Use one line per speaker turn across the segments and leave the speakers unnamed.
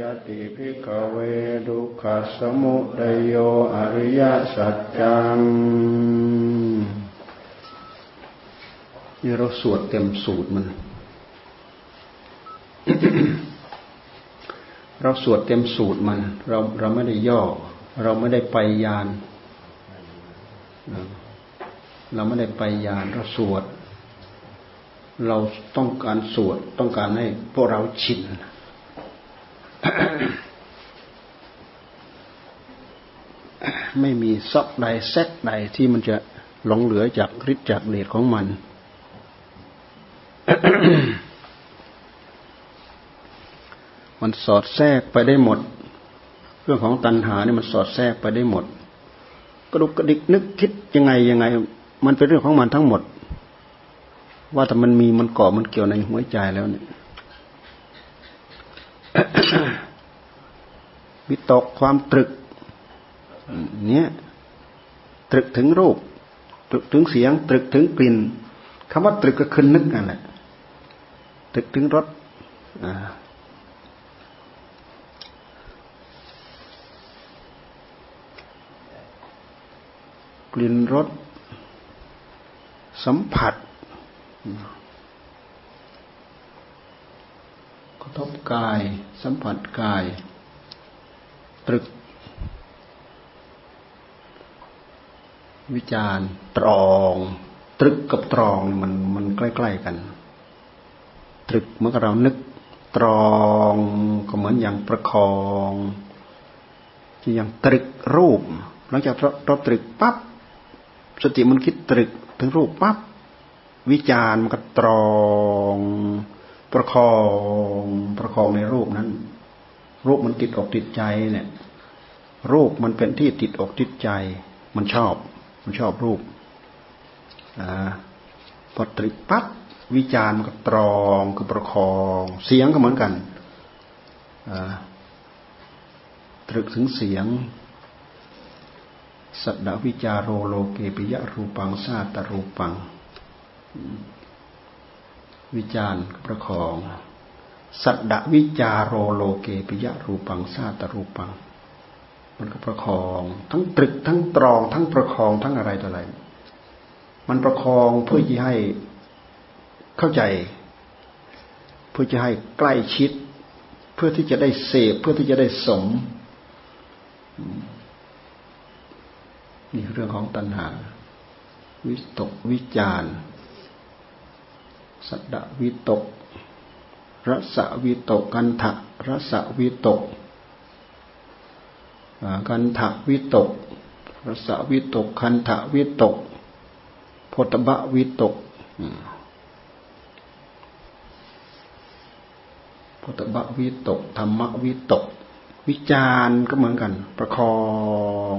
จติภิกเวดุขัสมุทโยอริยสัจจังนี่เราสวดเต็มสูตรมัน เราสวดเต็มสูตรมัน เราเราไม่ได้ย่อ เราไม่ได้ไปยาน เราไม่ได้ไปยาน เราสวด เราต้องการสวด ต้องการให้พวกเราชิน ไม่มีซอกใดแซกใดที่มันจะหลงเหลือจากฤทธิ์จากเดชของมัน มันสอดแทรกไปได้หมด เรื่องของตัณหาเนี่ยมันสอดแทรกไปได้หมด กระดุกกระดิกนึกคิดยังไงยังไง มันเป็นเรื่องของมันทั้งหมด ว่าแต่มันมีมันเกาะมันเกี่ยวในหัวใจแล้วเนี่ย วิตกความตรึก เนี่ยตรึกถึงรูป ตรึกถึงเสียง ตรึกถึงกลิ่นคำว่าตรึกก็คือนึกนั่นแหละตรึกถึงรสกลิ่นรสสัมผัสกระ ทบกาย สัมผัสกาย ตรึก วิจารตรอง ตรึกกับตรองมันมันใกล้ ๆ กัน ตรึกเมื่อเรานึกตรองก็เหมือนอย่างประคองที่อย่างตรึกรูปหลังจากเราตรึกปั๊บสติมันคิดตรึกถึงรูปปั๊บวิจารมันก็ตรอง ประคองประคองในรูปนั้น รูปมันติดอกติดใจเนี่ย รูปมันเป็นที่ติดอกติดใจ มันชอบ มันชอบรูปอพอตริปั๊บวิจารณ์ก็ตรองก็ประคอง เสียงก็เหมือนกันตรึกถึงเสียง สัตดวิจารโรโลเกปิยะรูปังซาตรูปัง วิจารประคอง สัตดวิจารโรโลเกปิยะรูปังซาตรูปัง มันก็ประคอง ทั้งตรึกทั้งตรอง ทั้งประคองทั้งอะไรต่ออะไร มันประคองเพื่อที่ให้เข้าใจ เพื่อจะให้ใกล้ชิด เพื่อที่จะได้เสพเพื่อที่จะได้สมนี่เรื่องของตัณหา วิตกวิจาร สัตดวิตกรสวิตกกันทะรสวิตกกันทะวิตกรสวิตกคันทะวิตกโพธบะวิตกโพธบะวิตกธรรมวิตก วิจารก็เหมือนกัน ประคอง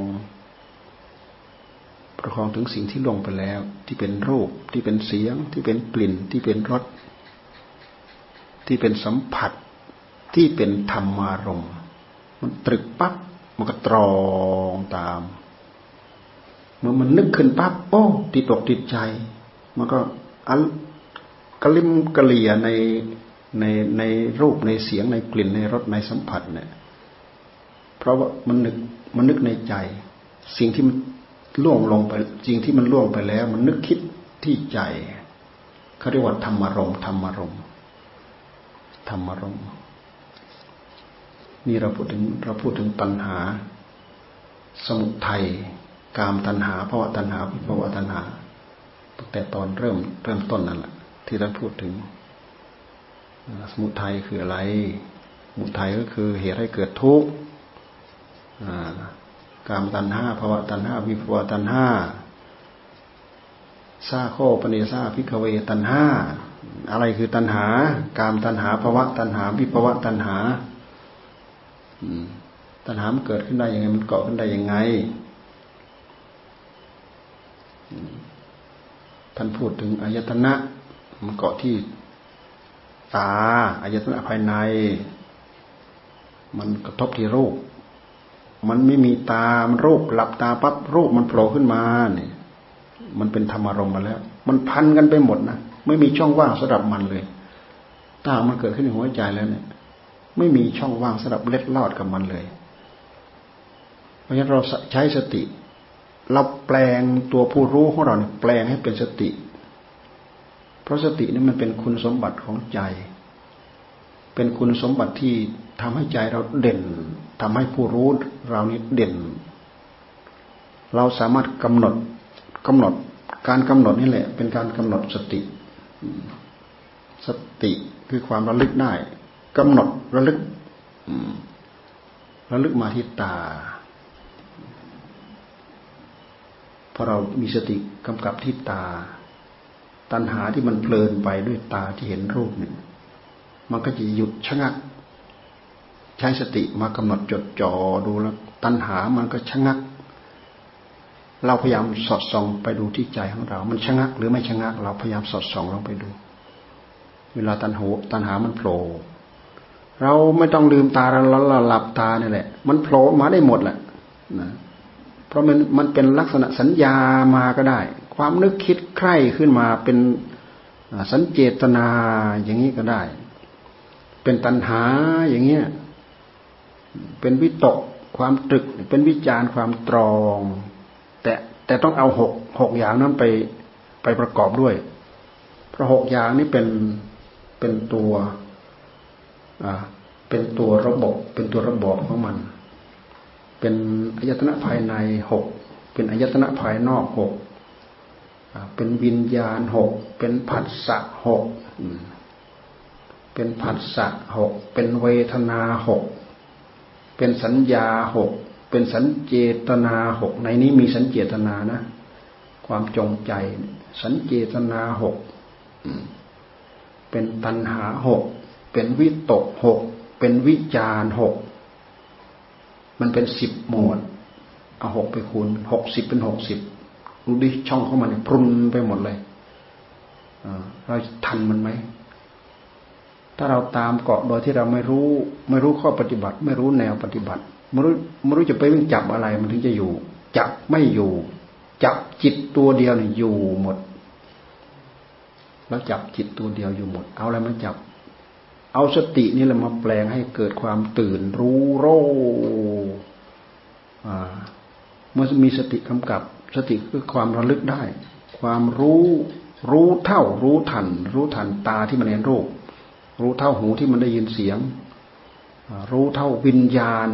ประคองถึงสิ่งที่ลงไปแล้ว ที่เป็นรูป ที่เป็นเสียง ที่เป็นกลิ่น ที่เป็นรสที่เป็นสัมผัส ที่เป็นธรรมารมมันตรึกปั๊บมันก็ตรองตาม เมื่อมันนึกขึ้นปั๊บโอ้ติดตกติดใจ มันก็อันกลิมกะเลียในในในรูปในเสียงในกลิ่นในรสในสัมผัสเนี่ย เพราะว่ามันนึกมันนึกในใจ สิ่งที่มัน ล่วงลงไปสิ่งที่มันล่วงไปแล้ว มันนึกคิดที่ใจเขาเรียกว่าธรรมารมธรรมารมธรรมารมนี่เราพูดถึงเราพูดถึงตัณหา สมุทัยกามตัณหาภาวะตัณหาวิภาวะตัณหาตั้งแต่ตอนเริ่มเริ่มต้นนั่นแหละที่เราพูดถึง สมุทัยคืออะไร สมุทัยก็คือเหตุให้เกิดทุกข์ กามตัณหาภาวะตัณหาวิภาวะตัณหาสาโข ปะเนสา ภิกขะเวตัณหาอะไรคือตัณหา กามตัณหาภาวะตัณหา วิภาวะตัณหาตัณหามันเกิดขึ้นได้ยังไง มันเกิดขึ้นได้ยังไงท่านพูดถึงอายตนะมันเกาะที่ตาอายตนะภายใน มันกระทบที่รูป มันไม่มีตา มันรูปหลับตาปั๊บรูปมันโผล่ขึ้นมาเนี่ย มันเป็นธรรมารมณ์มาแล้ว มันพันกันไปหมดนะ ไม่มีช่องว่างสำหรับมันเลยตามันเกิดขึ้นในหัวใจแล้วเนี่ย ไม่มีช่องว่างสำหรับเล็ดลอดกับมันเลย เพราะฉะนั้นเราใช้สติ เราแปลงตัวผู้รู้ของเราเนี่ยแปลงให้เป็นสติ เพราะสตินี่มันเป็นคุณสมบัติของใจ เป็นคุณสมบัติที่ทำให้ใจเราเด่น ทำให้ผู้รู้เรานี้เด่น เราสามารถกำหนดกำหนด การกำหนดนี่แหละ เป็นการกำหนดสติ สติคือความระลึกได้กำหนดระลึกระลึกมาที่ตาพอเรามีสติกำกับที่ตา ตัณหาที่มันเพลินไปด้วยตาที่เห็นรูปเนี่ยมันก็จะหยุดชะงัก ใช้สติมากำหนดจดจ่อดูแล้วตัณหามันก็ชะงัก เราพยายามสอดส่องไปดูที่ใจของเรา มันชะงัก หรือไม่ชะงัก เราพยายามสอดส่องลงไปดู เวลาตัณหตัณหามันโผล่เราไม่ต้องลืมตาเราเราหลับตาเนี่ยแหละ มันโผล่มาได้หมดแหละนะเพราะมันมันเป็นลักษณะสัญญามาก็ได้ ความนึกคิดใคร่ขึ้นมาเป็นสัญเจตนาอย่างนี้ก็ได้ เป็นตัณหาอย่างเงี้ย เป็นวิตกความตรึก เป็นวิจารความตรอง แต่แต่ต้องเอาหกหกอย่างนั้นไปไปประกอบด้วย เพราะหกอย่างนี้เป็นเป็นตัวอ่าเป็นตัวระบบ เป็นตัวระบบของมัน เป็นอายตนะภายในหกเป็นอายตนะภายนอกหกเป็นวิญญาณหกเป็นผัสสะหกเป็นผัสสะหกเป็นเวทนาหก เป็นสัญญาหกเป็นสัญเจตนาหกในนี้มีสัญเจตนานะ ความจงใจ สัญเจตนาหกเป็นตัณหาหกเป็นวิตกหกเป็นวิจารหกมันเป็นสิบหมวดเอาหกไปคูณหกสิบเป็นหกสิบดูดิช่องของมันพรุนไปหมดเลยเราทันมันไหม ถ้าเราตามเกาะโดยที่เราไม่รู้ ไม่รู้ข้อปฏิบัติ ไม่รู้แนวปฏิบัติไม่รู้ไม่รู้จะไปวิ่งจับอะไรมันถึงจะอยู่ จับไม่อยู่ จับจิตตัวเดียวเนี่ยอยู่หมด แล้วจับจิตตัวเดียวอยู่หมด เอาอะไรมาจับ เอาสตินี่แหละมาแปลงให้เกิดความตื่นรู้โรเมื่อมีสติกำกับ สติคือความระลึกได้ ความรู้รู้เท่ารู้ทัน รู้ทันตาที่มันเห็นรูป รู้เท่าหูที่มันได้ยินเสียง รู้เท่าวิญญาณ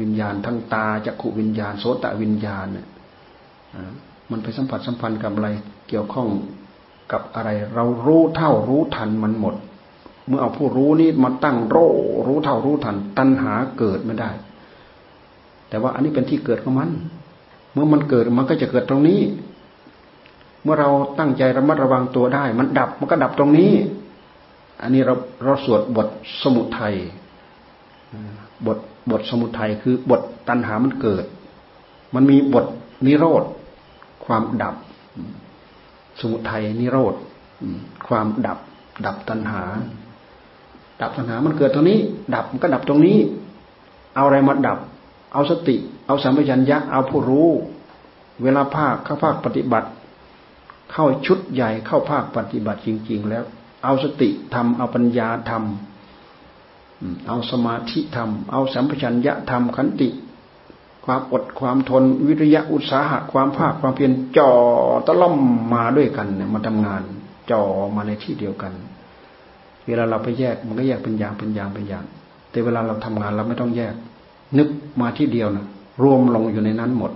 วิญญาณทั้งตาจักขุวิญญาณโสตวิญญาณเนี่ยมันไปสัมผัสสัมพันธ์กับอะไรเกี่ยวข้องกับอะไร เรารู้เท่ารู้ทันมันหมด เมื่อเอาผู้รู้นี้มาตั้งโรรู้เท่ารู้ทัน ตัณหาเกิดไม่ได้ แต่ว่าอันนี้เป็นที่เกิดของมัน เมื่อมันเกิดมันก็จะเกิดตรงนี้ เมื่อเราตั้งใจระมัดระวังตัวได้ มันดับมันก็ดับตรงนี้ อันนี้เราเราสวดบทสมุทัยบทบทสมุทัยคือบทตัณหามันเกิด มันมีบทนิโรธ ความดับ สมุทัยนิโรธความดับ ดับตัณหา ดับตัณหามันเกิดตรงนี้ ดับมันก็ดับตรงนี้ เอาอะไรมาดับ เอาสติ เอาสัมปชัญญะเอาผู้รู้ เวลาภาคเข้าภาคปฏิบัติ เข้าชุดใหญ่เข้าภาคปฏิบัติจริง ๆ แล้ว เอาสติทำเอาปัญญาทำเอาสมาธิทำเอาสัมปชัญญะทำขันติ ความอดความทนวิริยะอุตสาหะความภาคความเพียรจ่อตะล่อมมาด้วยกันเนี่ยมาทำงานจ่อมาในที่เดียวกัน เวลาเราไปแยกมันก็แยกเป็นอย่างเป็นอย่างเป็นอย่าง แต่เวลาเราทำงานเราไม่ต้องแยก นึกมาที่เดียวนะรวมลงอยู่ในนั้นหมด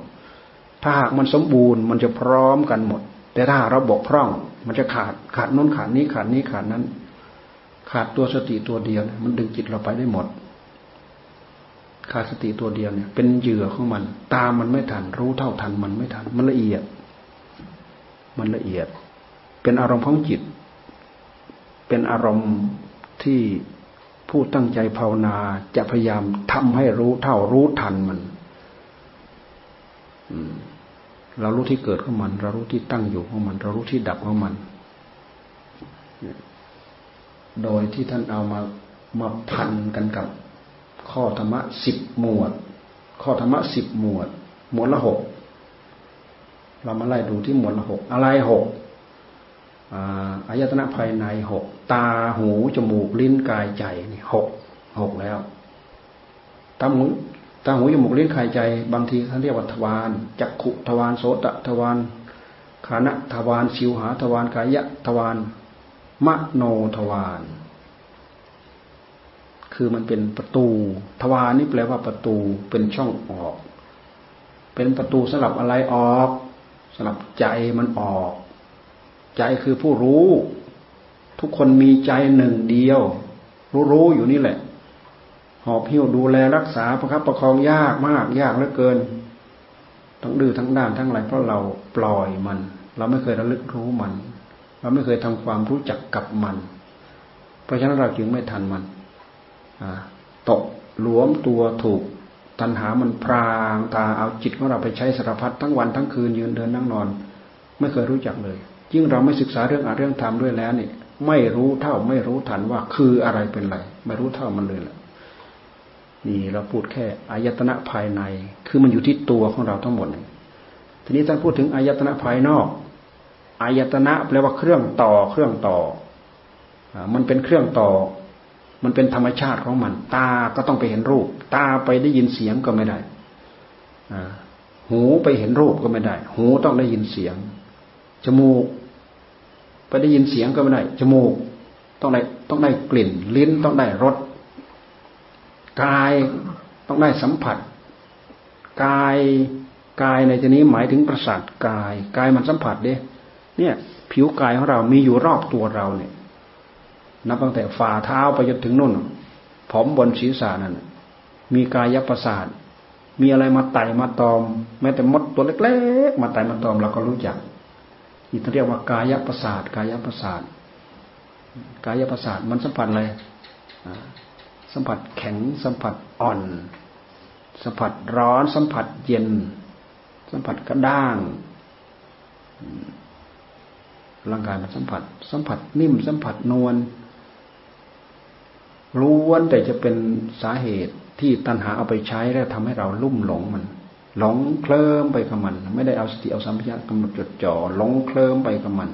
ถ้าหากมันสมบูรณ์มันจะพร้อมกันหมด แต่ถ้าเราบกพร่อง มันจะขาดขาดนู้นขาดนี้ขาดนี้ขาดนั้น ขาดตัวสติตัวเดียวมันดึงจิตเราไปได้หมด ขาดสติตัวเดียวเนี่ย เป็นเหยื่อของมัน ตามมันไม่ทัน รู้เท่าทันมันไม่ทัน มันละเอียด มันละเอียด เป็นอารมณ์ของจิต เป็นอารมณ์ที่ผู้ตั้งใจภาวนาจะพยายามทำให้รู้เท่ารู้ทันมัน เรารู้ที่เกิดของมัน เรารู้ที่ตั้งอยู่ของมัน เรารู้ที่ดับของมัน โดยที่ท่านเอามามาพันกันกับ ข้อธรรมะสิบหมวด ข้อธรรมะสิบหมวด หมวดละหกเรามาไล่ดูที่หมวดละหกอะไรหกอายตนะภายในหกตาหูจมูกลิ้นกายใจนี่หกหกแล้วตาหู ตาหูจมูกลิ้นคายใจ บางทีเขาเรียกว่าทวารจักขุทวารโสตทวารขานะทวารชิวหาทวารกายะทวารมโนทวารคือมันเป็นประตูทวารนี่แปลว่าประตูเป็นช่องออก เป็นประตูสำหรับอะไรออกสำหรับใจมันออก ใจคือผู้รู้ ทุกคนมีใจหนึ่งเดียว รู้รู้อยู่นี่แหละ หอบหิ้วดูแลรักษาประคับประคองยากมาก ยากเหลือเกิน ทั้งดื้อทั้งด้านทั้งอะไรเพราะเราปล่อยมัน เราไม่เคยระลึกรู้มัน เราไม่เคยทำความรู้จักกับมัน เพราะฉะนั้นเราจึงไม่ทันมันตกหลวมตัวถูกตัณหามันพรางตาเอาจิตของเราไปใช้สารพัดทั้งวันทั้งคืนยืนเดินนั่งนอน ไม่เคยรู้จักเลยยิ่งเราไม่ศึกษาเรื่องอาเรื่องธรรมด้วยแล้วนี่ไม่รู้เท่าไม่รู้ทันว่าคืออะไรเป็นไรไม่รู้เท่ามันเลยแหละ นี่เราพูดแค่อายตนะภายใน คือมันอยู่ที่ตัวของเราทั้งหมด ทีนี้ท่านพูดถึงอายตนะภายนอก อายตนะแปลว่าเครื่องต่อเครื่องต่อ มันเป็นเครื่องต่อ มันเป็นธรรมชาติของมัน ตาก็ต้องไปเห็นรูป ตาไปได้ยินเสียงก็ไม่ได้ หูไปเห็นรูปก็ไม่ได้ หูต้องได้ยินเสียง จมูก ไปได้ยินเสียงก็ไม่ได้ จมูก ต้องได้ต้องได้กลิ่น ลิ้นต้องได้รส กายต้องได้สัมผัส กายกายในที่นี้หมายถึงประสาทกาย กายมันสัมผัสเด้เนี่ย ผิวกายของเรามีอยู่รอบตัวเราเนี่ย นับตั้งแต่ฝ่าเท้าไปจนถึงนู่นผมบนศีรษะนั่นมีกายประสาท มีอะไรมาไต่มาตอม แม้แต่มดตัวเล็กๆ มาไต่มาตอมเราก็รู้จักนี่เรียกว่ากายประสาท กายประสาท กายประสาทมันสัมผัสอะไร สัมผัสแข็ง สัมผัสอ่อน สัมผัสร้อน สัมผัสเย็น สัมผัสกระด้างร่างกายมันสัมผัส สัมผัสนิ่ม สัมผัสนวลล้วนแต่จะเป็นสาเหตุที่ตัณหาเอาไปใช้แล้วทำให้เราลุ่มหลงมัน หลงเคลิ้มไปกับมัน ไม่ได้เอาสติเอาสัมผัสกำหนดจดจ่อหลงเคลิ้มไปกับมัน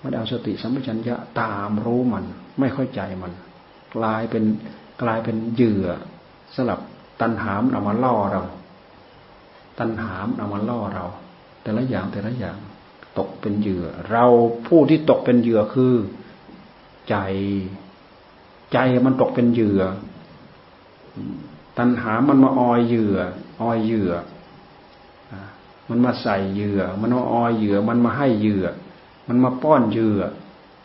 ไม่ได้เอาสติสัมปชัญญะตามรู้มัน ไม่เข้าใจมัน กลายเป็นกลายเป็นเหยื่อสำหรับตัณหามเอามาล่อเรา ตัณหามเอามาล่อเรา แต่ละอย่างแต่ละอย่างตกเป็นเหยื่อ เราผู้ที่ตกเป็นเหยื่อคือ ใจ ใจมันตกเป็นเหยื่อ ตัณหามันมาออยเหยื่อออยเหยื่อมันมาใส่เหยื่อ มันมาออยเหยื่อ มันมาให้เหยื่อ มันมาป้อนเหยื่อ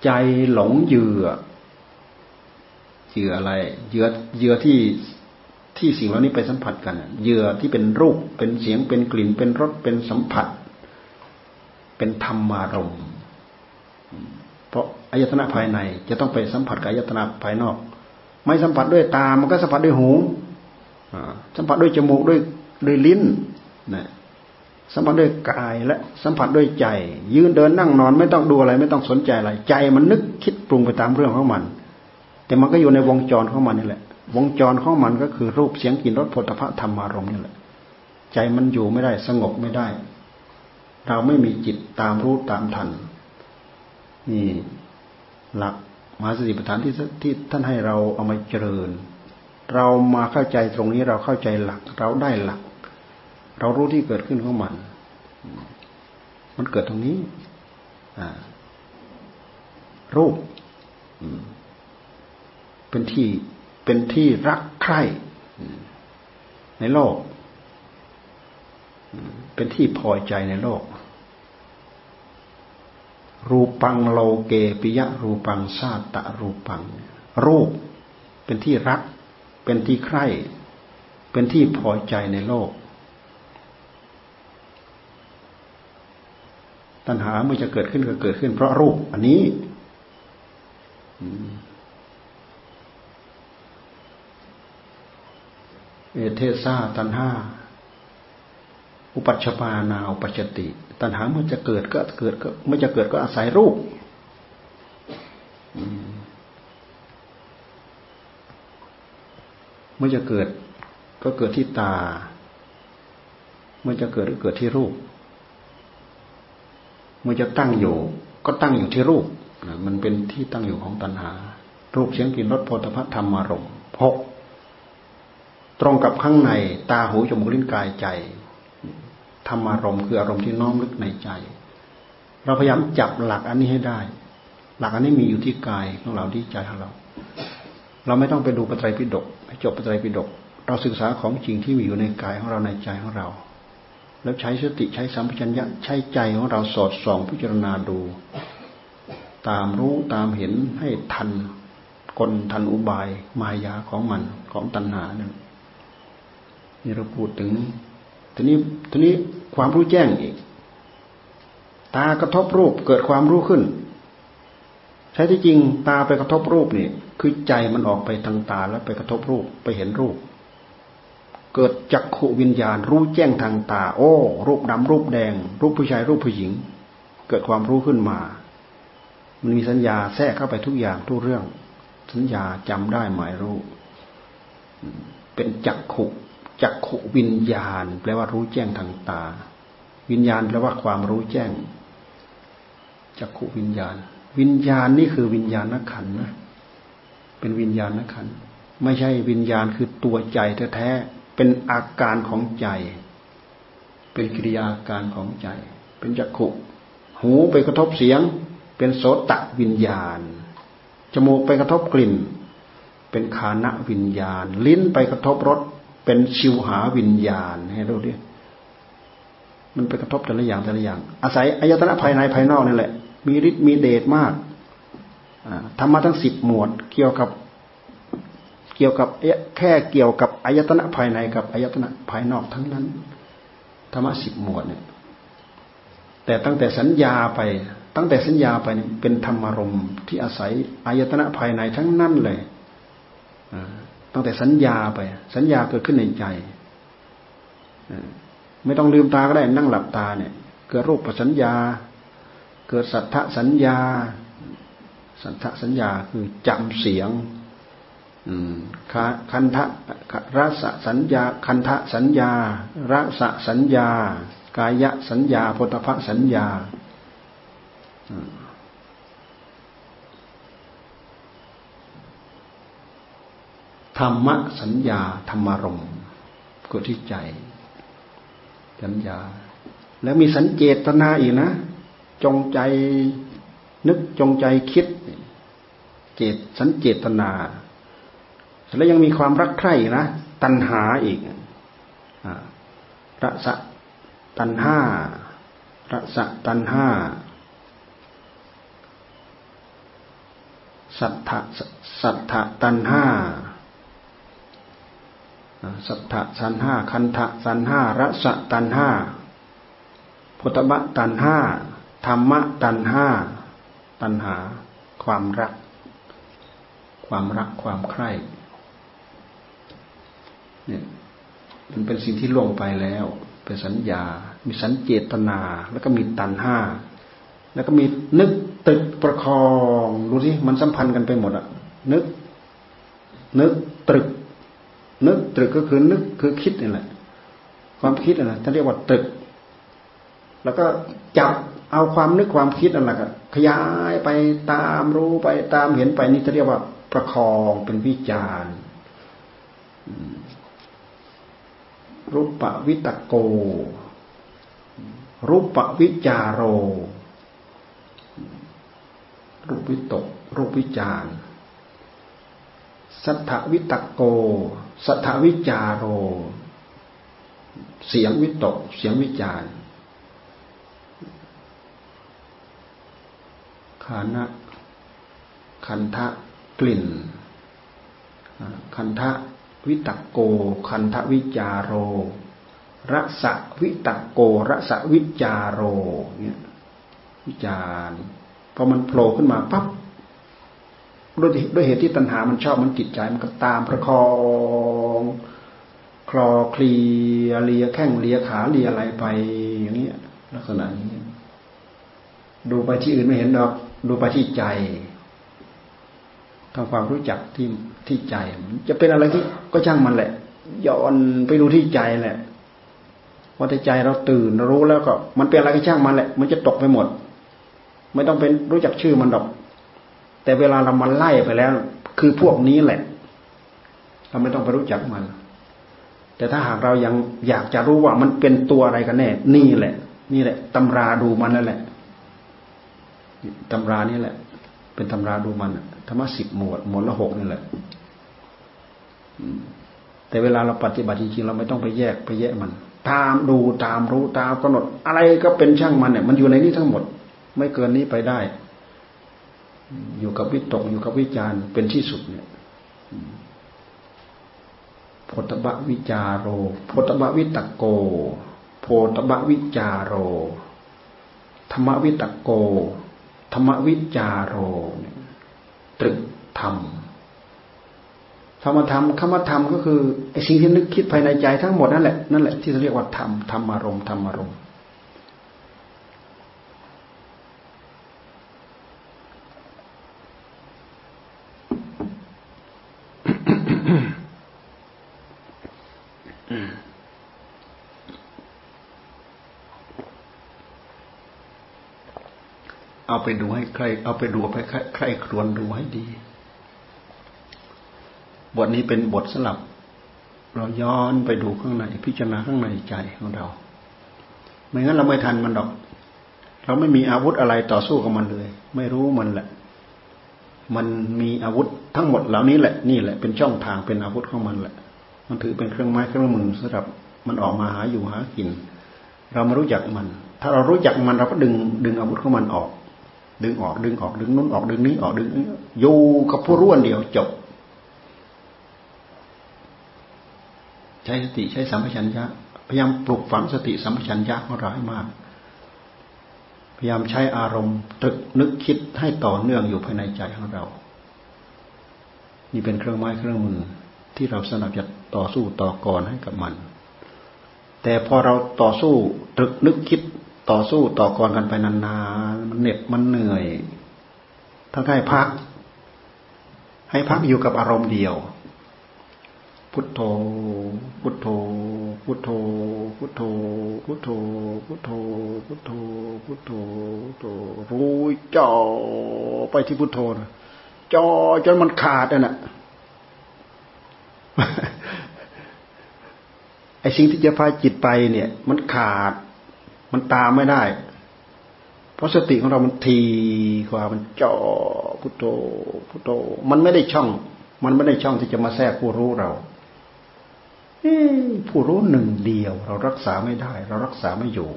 ใจหลงเหยื่อ เหยื่ออะไรเหยื่อเหยื่อที่ที่สิ่งเหล่านี้ไปสัมผัสกันเหยื่อที่เป็นรูปเป็นเสียงเป็นกลิ่นเป็นรสเป็นสัมผัส เป็นธรรมารมณ์เพราะอายตนะภายในจะต้องไปสัมผัสกับอายตนะภายนอก ไม่สัมผัสด้วยตา มันก็สัมผัสด้วยหูสัมผัสด้วยจมูกด้วยด้วยลิ้นนะสัมผัสด้วยกายและสัมผัสด้วยใจ ยืนเดินนั่งนอนไม่ต้องดูอะไร ไม่ต้องสนใจอะไร ใจมันนึกคิดปรุงไปตามเรื่องของมัน แต่มันก็อยู่ในวงจรของมันนี่แหละ วงจรของมันก็คือรูปเสียงกลิ่นรสผลิภัณฑ์ธรรมารมณ์นี่แหละ ใจมันอยู่ไม่ได้สงบไม่ได้ เราไม่มีจิตตามรู้ตามทัน นี่หลักมหาสติปัฏฐานที่ที่ท่านให้เราเอามาเจริญ เรามาเข้าใจตรงนี้เราเข้าใจหลัก เราได้หลัก เรารู้ที่เกิดขึ้นของมัน มันเกิดตรงนี้รูป เป็นที่เป็นที่รักใคร่ในโลก เป็นที่พอใจในโลก รูปังโลเกปิยะรูปังชาตะรูปัง รูปเป็นที่รัก เป็นที่ใคร่ เป็นที่พอใจในโลก ตัณหาเมื่อจะเกิดขึ้นก็เกิดขึ้น เพราะรูป อันนี้ เอเทสาตัณหาอุปัชฌานาอุปัชติ ตัณหาเมื่อจะเกิดก็เกิดก็เมื่อจะเกิดก็อาศัยรูปเมื่อจะเกิดก็เกิดที่ตา เมื่อจะเกิดก็เกิดที่รูป เมื่อจะตั้งอยู่ ก็ตั้งอยู่ที่รูปมันเป็นที่ตั้งอยู่ของตัณหา รูปเสียงกลิ่นรสโผฏฐัพธรรมารมพหก ตรงกับข้างในตาหูจมูกลิ้นกายใจธรรมารมณ์คืออารมณ์ที่น้อมลึกในใจ เราพยายามจับหลักอันนี้ให้ได้ หลักอันนี้มีอยู่ที่กายของเราที่ใจของเรา เราไม่ต้องไปดูปไตรปิฎกจบปไตรปิฎกเราศึกษาของจริงที่มีอยู่ในกายของเราในใจของเรา แล้วใช้สติใช้สัมปชัญญะใช้ใจของเราสอดส่องพิจารณาดู ตามรู้ตามเห็นให้ทันกลทันอุบายมายาของมันของตัณหาเนี่ย นี่เราพูดถึงทีนี้ทีนี้ความรู้แจ้งอีก ตากระทบรูปเกิดความรู้ขึ้น ใช้ที่จริงตาไปกระทบรูปนี่คือใจมันออกไปทางตาแล้วไปกระทบรูปไปเห็นรูป เกิดจักขุวิญญาณ รู้แจ้งทางตา โอ้ รูปดำรูปแดง รูปผู้ชายรูปผู้หญิง เกิดความรู้ขึ้นมา มันมีสัญญาแทรกเข้าไปทุกอย่างทุกเรื่อง สัญญาจำได้หมายรู้ เป็นจักขุ จักขุวิญญาณ แปลว่ารู้แจ้งทางตา วิญญาณแปลว่าความรู้แจ้งจักขุวิญญาณ วิญญาณนี่คือวิญญาณนักขันนะเป็นวิญญาณนักขันไม่ใช่วิญญาณคือตัวใจแท้ๆเป็นอาการของใจ เป็นกิริยาการของใจ เป็นจักขุ หูไปกระทบเสียง เป็นโสตวิญญาณจมูกไปกระทบกลิ่น เป็นคานะวิญญาณ ลิ้นไปกระทบรส เป็นชิวหาวิญญาณให้รู้ดิมันไปกระทบแต่ละอย่างแต่ละอย่าง อาศัยอายตนะภายในภายนอกนี่แหละ มีฤทธิ์มีเดชมากธรรมะทั้งสิบหมวด เกี่ยวกับเกี่ยวกับแค่เกี่ยวกับอายตนะภายในกับอายตนะภายนอกทั้งนั้นธรรมะสิบหมวดเนี่ยแต่ตั้งแต่สัญญาไปตั้งแต่สัญญาไปเป็นธรรมารมณ์ที่อาศัยอายตนะภายในทั้งนั้นเลย ตั้งแต่สัญญาไป สัญญาเกิดขึ้นในใจไม่ต้องลืมตาก็ได้นั่งหลับตาเนี่ย เกิดรูปสัญญา เกิดสัทธสัญญา สัทธสัญญาคือจำเสียงคันทะรัสสัญญา คันทะสัญญารัสสัญญา กายะสัญญาพุทธะสัญญา ธรรมะสัญญาธรรมารมเกิดที่ใจ สัญญา แล้วมีสัญเจตนาอีกนะ จงใจนึกจงใจคิด เจตสัญเจตนาแล้วยังมีความรักใคร่นะ ตัณหาอีกระสะตัณห้าระสะตัณห้าสัทธะสัทธะตัณห้า สัทธะสันห้าคันทะสันห้ารสะตันห้าพุทธะตันห้าธรรมะตันห้าตันหา ความรัก ความรักความใคร่เนี่ยมันเป็นสิ่งที่ล่วงไปแล้ว เป็นสัญญา มีสัญเจตนา แล้วก็มีตันห้า แล้วก็มีนึกตึกประคอง ดูสิ มันสัมพันธ์กันไปหมดอะนึก นึกตรึก นึกตรึกก็คือนึกคือคิดนี่แหละ ความคิดนะท่านเรียกว่าตรึก แล้วก็จับเอาความนึกความคิดนั่นแหละขยายไปตามรู้ไปตามเห็นไปนี่จะเรียกว่าประคองเป็นวิจารรูปะวิตโก รูปะวิจารโร รูปวิตก รูปวิจารสัทธวิตโก สัทธวิจารโร เสียงวิตก เสียงวิจารขานะคันทะกลิ่น คันทะวิตโก คันทะวิจารโรรสะวิตโกรสะวิจารโรเนี่ยวิจารพอมันโผล่ขึ้นมาปั๊บ ด้วยด้วยเหตุที่ตัณหามันชอบมันจิตใจมันก็ตามประคองคลอคลีเลียแข้งเลียขาเลียอะไรไปอย่างนี้ลักษณะนี้ดูไปที่อื่นไม่เห็นหรอก ดูไปที่ใจทำความรู้จักที่ที่ใจ จะเป็นอะไรที่ก็ช่างมันแหละย้อนไปดูที่ใจแหละว่าแต่ใจเราตื่นรู้แล้วก็ มันเป็นอะไรก็ช่างมันแหละ มันจะตกไปหมด ไม่ต้องเป็นรู้จักชื่อมันดอก แต่เวลาเรามาไล่ไปแล้ว คือพวกนี้แหละ เราไม่ต้องไปรู้จักมัน แต่ถ้าหากเรายังอยากจะรู้ว่ามันเป็นตัวอะไรกันแน่ นี่แหละ นี่แหละตำราดูมันนั่นแหละตำรานี่แหละ เป็นตำราดูมันธรรมะสิบหมวดหมวดละหกนี่แหละแต่เวลาเราปฏิบัติจริงๆเราไม่ต้องไปแยกไปแยกมัน ตามดูตามรู้ตามกำหนด อะไรก็เป็นช่างมันเนี่ย มันอยู่ในนี้ทั้งหมด ไม่เกินนี้ไปได้ อยู่กับวิตกอยู่กับวิจารเป็นที่สุดเนี่ยโพธบะวิจารโรโพธบะวิตโก โพธบะวิจารโร ธรรมวิตโก ธรรมวิจารโร ตรึกธรรม ธรรมธรรมคำว่าธรรมก็คือไอ้สิ่งที่นึกคิดภายในใจทั้งหมดนั่นแหละ นั่นแหละที่เรียกว่าธรรม ธรรมารมณ์ธรรมารมณ์ เอาไปดูให้ใคร เอาไปดูไปใครครวนดูให้ดี บทนี้เป็นบทสลับ เราย้อนไปดูข้างในพิจารณาข้างในใจของเรา ไม่งั้นเราไม่ทันมันดอก เราไม่มีอาวุธอะไรต่อสู้กับมันเลย ไม่รู้มันแหละ มันมีอาวุธทั้งหมดเหล่านี้แหละ นี่แหละเป็นช่องทางเป็นอาวุธของมันแหละ มันถือเป็นเครื่องไม้เครื่องมือสำหรับมันออกมาหาอยู่หากิน เรามารู้จักมัน ถ้าเรารู้จักมันเราก็ดึงดึงอาวุธของมันออก ดึงออกดึงออกดึงนู้นออกดึงนี้ออกดึงอยู่กับผู้รู้อันเดียวจบ ใช้สติใช้สัมปชัญญะพยายามปลุกฝังสติสัมปชัญญะของเราให้มาก พยายามใช้อารมณ์ตรึกนึกคิดให้ต่อเนื่องอยู่ภายในใจของเรา นี่เป็นเครื่องไม้เครื่องมือที่เราสนับจะต่อสู้ต่อกรให้กับมัน แต่พอเราต่อสู้ตรึกนึกคิด ต่อสู้ต่อกรกันไปนานๆมันเหน็ดมันเหนื่อยทั้งให้พัก ให้พักอยู่กับอารมณ์เดียว พุทโธ พุทโธ พุทโธ พุทโธ พุทโธ พุทโธ พุทโธ พุทโธพุทโธรู้จ่อไปที่พุทโธนะจ่อจนมันขาดน่ะไอ้สิ่งที่จะพาจิตไปเนี่ย มันขาด มันตามไม่ได้ เพราะสติของเรามันทีกว่ามันจ่อพุทโธพุทโธมันไม่ได้ช่อง มันไม่ได้ช่องที่จะมาแทรกผู้รู้เราผู้รู้หนึ่งเดียว เรารักษาไม่ได้ เรารักษาไม่อยู่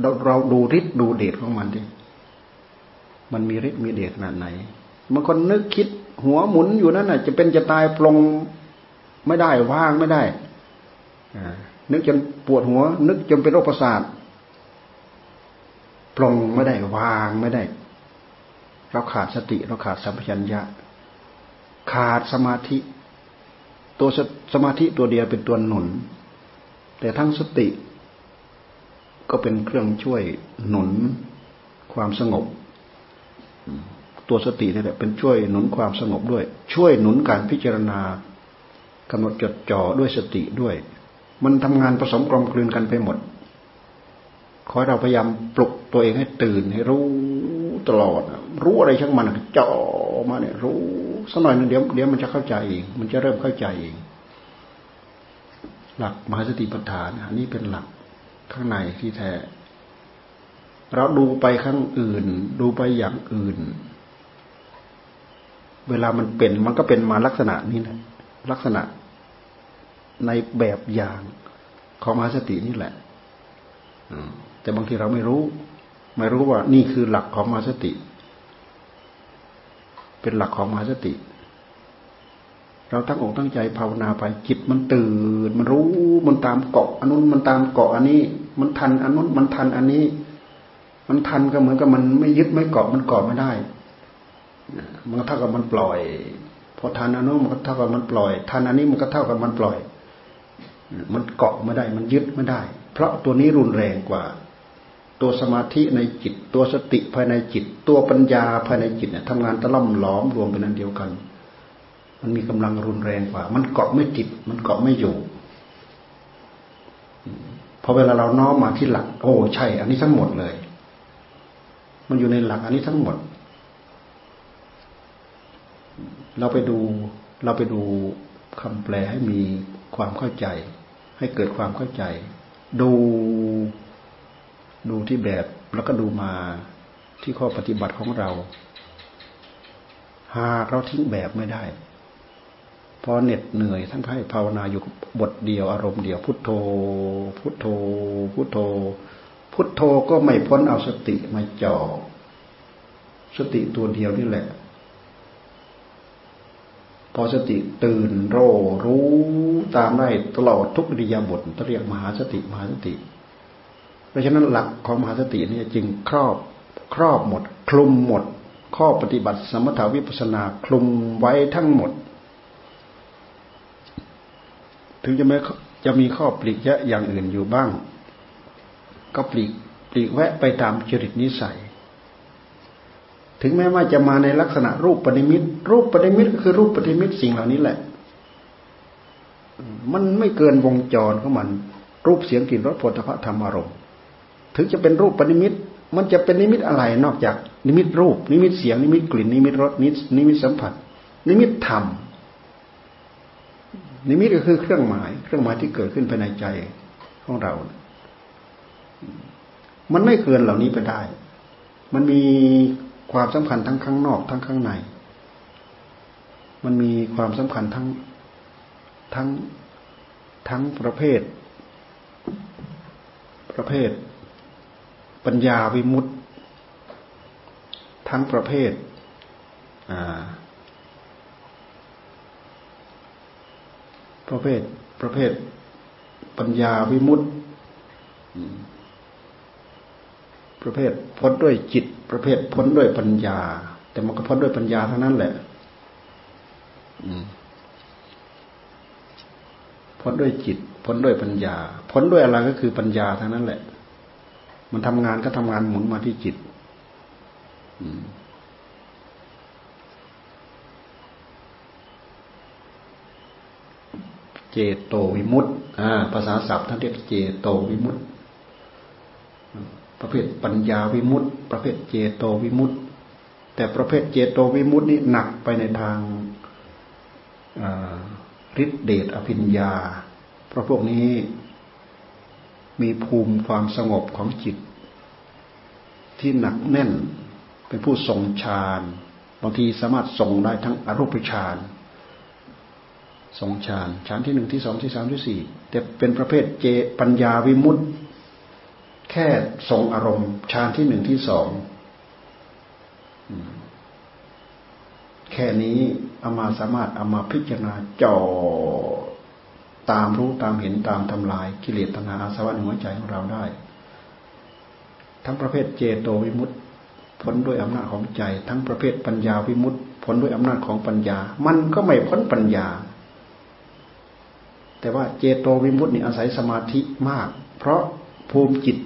เราเราดูฤทธิ์ดูเดชของมันดิมันมีฤทธิ์มีเดชขนาดไหนบางคนนึกคิดหัวหมุนอยู่นั่นน่ะ จะเป็นจะตายปลงไม่ได้ว่างไม่ได้นึกจนปวดหัว นึกจนเป็นโรคประสาท ปลงไม่ได้วางไม่ได้ เราขาดสติ เราขาดสัมปชัญญะ ขาดสมาธิ ตัวสมาธิตัวเดียวเป็นตัวหนุน แต่ทั้งสติ ก็เป็นเครื่องช่วยหนุนความสงบ ตัวสตินี่แหละเป็นช่วยหนุนความสงบด้วย ช่วยหนุนการพิจารณากำหนดจดจ่อด้วยสติด้วย มันทำงานผสมกลมกลืนกันไปหมด ขอเราพยายามปลุกตัวเองให้ตื่นให้รู้ตลอดรู้อะไรช่างมันจ่อมาเนี่ย รู้สักหน่อยนึงเดี๋ยวเดี๋ยวมันจะเข้าใจเองมันจะเริ่มเข้าใจเอง หลักมหาสติปัฏฐานอันนี้เป็นหลักข้างในที่แท้เราดูไปข้างอื่น ดูไปอย่างอื่น เวลามันเป็นมันก็เป็นมาลักษณะนี้นะลักษณะในแบบอย่างของมหาสตินี่แหละ แต่บางทีเราไม่รู้ ไม่รู้ว่านี่คือหลักของมาสติ เป็นหลักของมาสติ เราตั้งอกตั้งใจภาวนาไปจิตมันตื่น มันรู้มันตามเกาะอันนู้นมันตามเกาะอันนี้ มันทันอันนู้นมันทันอันนี้ มันทันก็เหมือนกับมันไม่ยึดไม่เกาะมันเกาะไม่ได้มันก็เท่ากับมันปล่อยพอทันอันนู้นมันก็เท่ากับมันปล่อยทันอันนี้มันก็เท่ากับมันปล่อย มันเกาะไม่ได้ มันยึดไม่ได้ เพราะตัวนี้รุนแรงกว่า ตัวสมาธิในจิต ตัวสติภายในจิต ตัวปัญญาภายในจิตเนี่ยทำงานตะล่อมหลอมรวมเป็นอันเดียวกัน มันมีกำลังรุนแรงกว่า มันเกาะไม่ติด มันเกาะไม่อยู่พอเวลาเราน้อมมาที่หลัก โอ้ใช่ อันนี้ทั้งหมดเลย มันอยู่ในหลัก อันนี้ทั้งหมด เราไปดู เราไปดูคำแปลให้มีความเข้าใจ ให้เกิดความเข้าใจ ดู ดูที่แบบแล้วก็ดูมาที่ข้อปฏิบัติของเรา หากเราทิ้งแบบไม่ได้ พอเหน็ดเหนื่อยทั้งให้ภาวนาอยู่บทเดียวอารมณ์เดียว พุทโธ พุทโธ พุทโธ พุทโธก็ไม่พ้นเอาสติมาจ่อสติตัวเดียวนี่แหละ พอสติตื่นโรรู้ตามได้ตลอดทุกอิริยาบถเรียกมหาสติมหาสติ เพราะฉะนั้นหลักของมหาสตินี่จึงครอบครอบหมด คลุมหมด ข้อปฏิบัติสมถาวิปัสนาคลุมไว้ทั้งหมด ถึงจะไม่จะมีข้อปลีกแยะอย่างอื่นอยู่บ้าง ก็ปลีกปลีกแวะไปตามจริตนิสัย ถึงแม้ว่าจะมาในลักษณะรูปปฏิมิตรูปปฏิมิตก็คือรูปปฏิมิตสิ่งเหล่านี้แหละ มันไม่เกินวงจรของมัน รูปเสียงกลิ่นรสโผฏฐัพพะ ธรรมารมณ์ ถึงจะเป็นรูปนิมิตมันจะเป็นนิมิตอะไรนอกจาก นิมิตรูป นิมิตเสียง นิมิตกลิ่น นิมิตรสนินิมิตสัมผัส นิมิตธรรม นิมิตก็คือเครื่องหมาย เครื่องหมายที่เกิดขึ้นภายในใจของเรา มันไม่เกินเหล่านี้ไปได้ มันมีความสำคัญทั้งข้างนอกทั้งข้างใน มันมีความสำคัญทั้งทั้งทั้งประเภท ประเภท ปัญญาวิมุตต์ทั้งประเภทประเภทประเภทปัญญาวิมุตต์ประเภทพ้นด้วยจิต ประเภทพ้นด้วยปัญญา แต่มันก็พ้นด้วยปัญญาเท่านั้นแหละพ้นด้วยจิต พ้นด้วยปัญญา พ้นด้วยอะไรก็คือปัญญาเท่านั้นแหละ มันทำงานก็ทำงานหมุนมาที่จิตเจโตวิมุตต์ภาษาศัพท์ท่านเรียกเจโตวิมุตต์ประเภทปัญญาวิมุตต์ประเภทเจโตวิมุตต์แต่ประเภทเจโตวิมุตต์นี่หนักไปในทางฤทธิเดชอภิญญา เพราะพวกนี้ มีภูมิความสงบของจิต ที่หนักแน่นเป็นผู้ทรงฌานบางทีสามารถทรงได้ทั้งอรูปฌานทรงฌานฌานที่หนึ่งที่สองที่สามที่สี่แต่เป็นประเภทเจปัญญาวิมุตต์แค่ทรงอารมณ์ฌานที่หนึ่งที่สองแค่นี้เอามาสามารถเอามาพิจารณาจ่อ ตามรู้ตามเห็นตามทำลายกิเลสตัณหาอาสวะในหัวใจของเราได้ ทั้งประเภทเจโตวิมุตต์ผลด้วยอำนาจของใจ ทั้งประเภทปัญญาวิมุตต์ผลด้วยอำนาจของปัญญา มันก็ไม่พ้นปัญญา แต่ว่าเจโตวิมุตต์นี่อาศัยสมาธิมาก เพราะภูมิจิต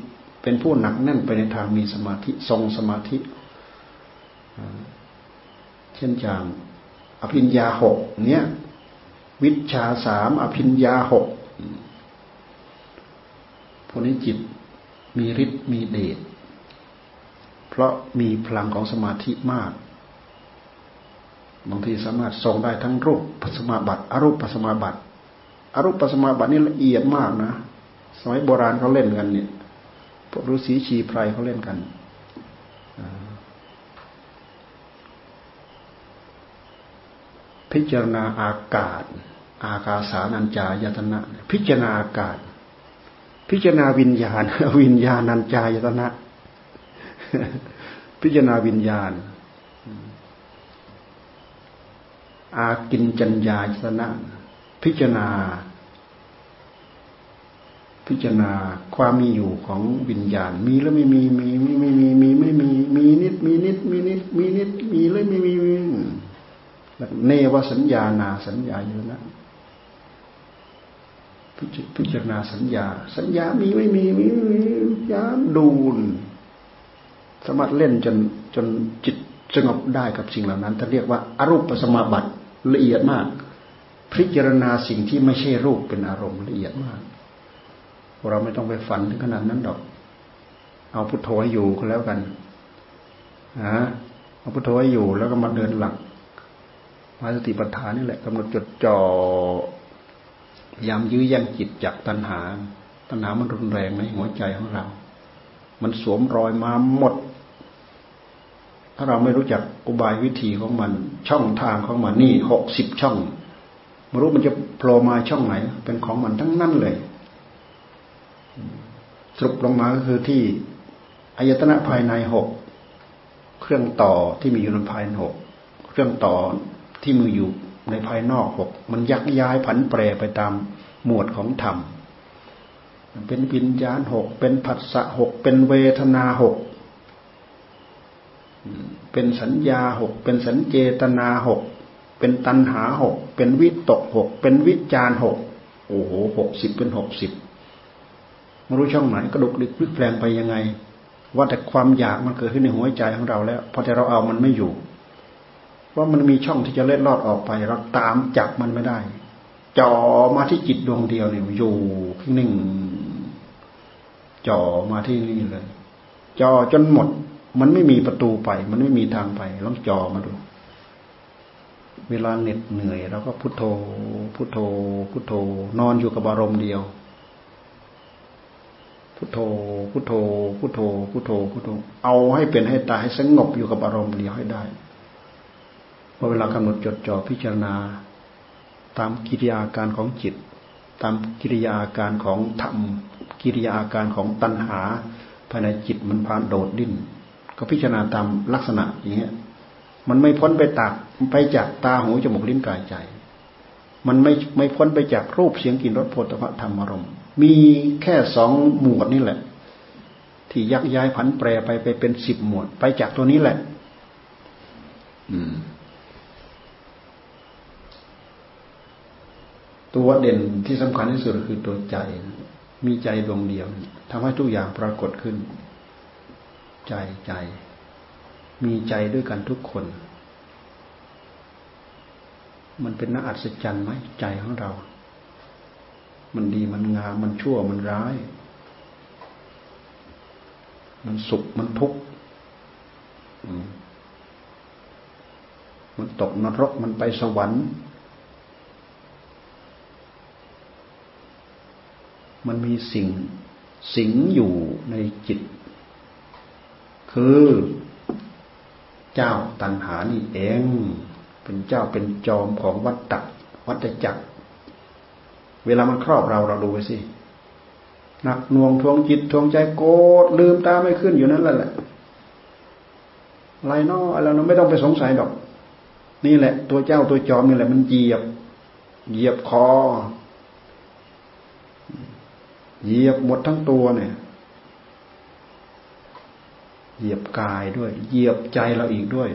เป็นผู้หนักแน่นไปในทางมีสมาธิทรงสมาธิ เช่นอย่างอภิญญาหกเนี้ย วิชาสามอภิญญาหกพวกนี้จิตมีฤทธิ์มีเดชเพราะมีพลังของสมาธิมาก บางทีสามารถทรงได้ทั้งรูปปัสมาบัติอรูปปัสมาบัติอรูปปัสมาบัตินี่ละเอียดมากนะ สมัยโบราณเขาเล่นกันเนี่ยพวกฤาษีชีไพรเขาเล่นกันพิจารณาอากาศ อากาสานัญจายตนะ พิจารณาอากาศ พิจารณาวิญญาณ วิญญาณัญจายตนะ พิจารณาวิญญาณ อากินจัญญายตนะ พิจารณา พิจารณาความมีอยู่ของวิญญาณ มีแล้วไม่มีมีไม่ไม่มีมีไม่มีมีนิด มีนิด มีนิด มีนิด มีแล้วไม่มีเนวสัญญานาสัญญาอยู่นะ พิจารณาสัญญา สัญญามีไม่มีมีมียามดูนสามารถเล่นจนจนจิตสงบได้กับสิ่งเหล่านั้นถ้านเรียกว่าอารูปสมาบัติละเอียดมาก พิจารณาสิ่งที่ไม่ใช่รูปเป็นอารมณ์ละเอียดมาก เราไม่ต้องไปฝันถึงขนาดนั้นดอก เอาพุทโธให้อยู่ก็แล้วกันนะเอาพุทโธให้อยู่แล้วก็มาเดินหลักมาสติปัฏฐานนี่แหละกำหนดจดจ่อ ยามยื้อแย่งจิตจากตัณหา ตัณหามันรุนแรงในหัวใจของเรา มันสวมรอยมาหมด ถ้าเราไม่รู้จักอุบายวิธีของมัน ช่องทางของมันนี่หกสิบช่องไม่รู้มันจะโผล่มาช่องไหน เป็นของมันทั้งนั้นเลย สรุปลงมาก็คือที่อายตนะภายในหกเครื่องต่อที่มีอยู่ในภายในหกเครื่องต่อที่มืออยู่ ในภายนอกหกมันยักย้ายผันแปรไปตามหมวดของธรรม เป็นวิญญาณหกเป็นผัสสะหกเป็นเวทนาหกเป็นสัญญาหกเป็นสัญเจตนาหกเป็นตัณหาหกเป็นวิตกหกเป็นวิจารหกโอ้โหหกสิบเป็นหกสิบไม่รู้ช่องไหนกระดุกดิกพลิกแปลงไปยังไง ว่าแต่ความอยากมันเกิดขึ้นในหัวใจของเราแล้วพอแต่เราเอามันไม่อยู่ ว่ามันมีช่องที่จะเล็ดลอดออกไป เราตามจับมันไม่ได้จ่อมาที่จิตดวงเดียวเนี่ยอยู่นิ่งจ่อมาที่นี่เลยจ่อจนหมด มันไม่มีประตูไป มันไม่มีทางไปลองจ่อมาดู เวลาเหน็ดเหนื่อยเราก็พุโทโธ พุโทโธ พุโทโธ นอนอยู่กับอารมณ์เดียว พุโทโธ พุโทโธ พุโทโธ พุโทโธพุทโธเอาให้เป็นให้ตายให้สงบอยู่กับอารมณ์เดียวให้ได้ อเวลากำหนดจดจ่อพิจารณา ตามกิริยาการของจิต ตามกิริยาการของธรรม กิริยาการของตัณหาภายในจิตมันพานโดดดิ้น ก็พิจารณาตามลักษณะอย่างเงี้ยมันไม่พ้นไปตักไปจากตาหูจมูกลิ้นกายใจ มันไม่ไม่พ้นไปจากรูปเสียงกลิ่นรสโผฏฐธรรมอารมณ์มีแค่สองหมวดนี่แหละ ที่ยักย้ายผันแปรไปไปเป็นสิบหมวด ไปจากตัวนี้แหละ อืม ตัวเด่นที่สำคัญที่สุดคือตัวใจ มีใจดวงเดียวทำให้ทุกอย่างปรากฏขึ้น ใจใจ มีใจด้วยกันทุกคน มันเป็นน่าอัศจรรย์ไหมใจของเรา มันดีมันงามมันชั่วมันร้าย มันสุขมันทุกข์มันตกนรกมันไปสวรรค์ มันมีสิ่งสิงอยู่ในจิต คือเจ้าตันหานี่เอง เป็นเจ้าเป็นจอมของวัฏฏะวัฏจักร เวลามันครอบเราเราดูไปสิหนักหน่วงทวงจิตทวงใจโกรธลืมตาไม่ขึ้นอยู่นั่นแหละไรนออะไรเราไม่ต้องไปสงสัยดอก นี่แหละ ตัวเจ้าตัวจอมนี่แหละ มันเหยียบ เหยียบคอ เหยียบหมดทั้งตัวเนี่ย เหยียบกายด้วย เหยียบใจเราอีกด้วย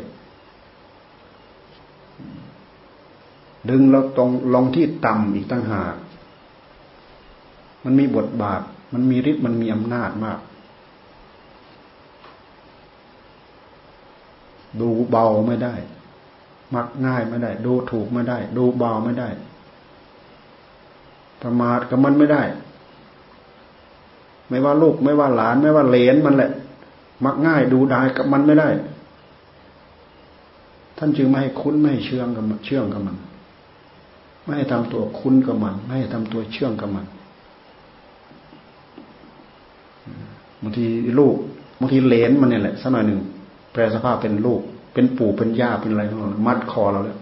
ดึงเราตรงลงที่ต่ำอีกตั้งหาก มันมีบทบาท มันมีฤทธิ์มันมีอำนาจมาก ดูเบาไม่ได้ มักง่ายไม่ได้ ดูถูกไม่ได้ ดูเบาไม่ได้ ประมาทกับมันไม่ได้ ไม่ว่าลูก ไม่ว่าหลาน ไม่ว่าเหลนมันแหละ มักง่ายดูได้กับมันไม่ได้ ท่านจึงไม่ให้คุ้นไม่ให้เชื่องกับมันเชื่องกับมัน ไม่ให้ทำตัวคุ้นกับมัน ไม่ให้ทำตัวเชื่องกับมันบางทีลูกบางทีเลนมันเนี่ยแหละสักหน่อยหนึ่งแปลสภาพเป็นลูก เป็นปู่เป็นย่าเป็นอะไรของเรามัดคอเราแล้ว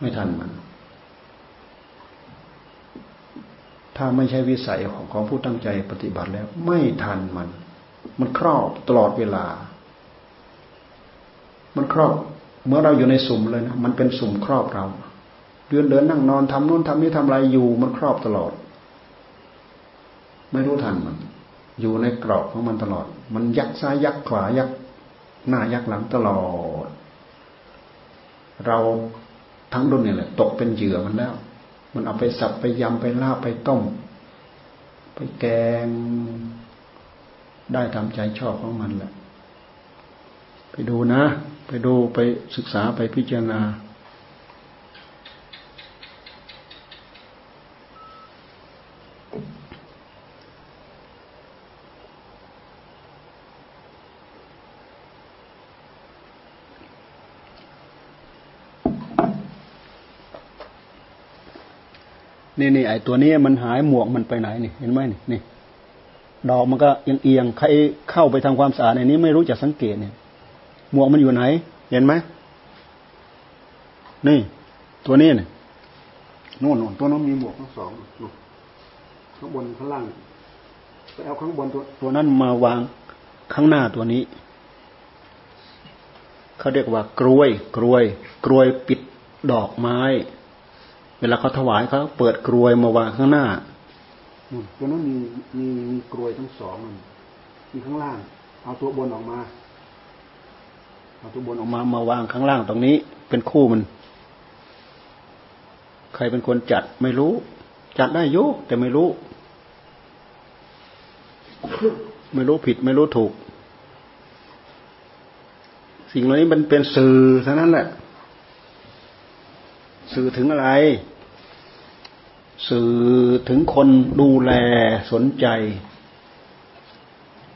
ไม่ทันมัน ถ้าไม่ใช่วิสัยของของผู้ตั้งใจปฏิบัติแล้ว ไม่ทันมัน มันครอบตลอดเวลา มันครอบเมื่อเราอยู่ในสุ่มเลยนะมันเป็นสุ่มครอบเรา เดินเดินนั่งนอนทำนู่นทำนี่ทำอะไรอยู่ มันครอบตลอด ไม่รู้ทันมัน อยู่ในกรอบของมันตลอด มันยักซ้ายยักขวายักหน้ายักหลังตลอด เราทั้งรุ่นนี่แหละ ตกเป็นเหยื่อมันแล้ว มันเอาไปสับไปยำไปลาบไปต้ม ไปแกง ได้ตามใจชอบของมันแหละ ไปดูนะ ไปดูไปศึกษาไปพิจารณา นี่นี่ไอตัวนี้มันหายหมวกมันไปไหนนี่เห็นไหมนี่นี่ดอกมันก็เอียงเอียงใครเข้าไปทำความสะอาดในนี้ไม่รู้จะสังเกตเนี่ย หมวกมันอยู่ไหน เห็นไหมนี่ ตัวนี้เนี่ยนู่นนู่นตัวนั้นมีหมวกทั้งสองนู่นข้างบนข้างล่างไปเอาข้างบนตัวตัวนั้นมาวางข้างหน้าตัวนี้เขาเรียกว่ากรวย กรวย กรวยปิดดอกไม้ เวลาเขาถวายเขาเปิดกรวยมาวางข้างหน้าตัวนั้นมีมีมีกรวยทั้งสองมีข้างล่าง เอาตัวบนออกมา เอาตัวบนออกมามาวางข้างล่างตรงนี้ เป็นคู่มัน ใครเป็นคนจัดไม่รู้ จัดได้ยุแต่ไม่รู้ ไม่รู้ผิดไม่รู้ถูก สิ่งเหล่านี้มันเป็นสื่อเท่านั้นแหละ สื่อถึงอะไร สื่อถึงคนดูแลสนใจ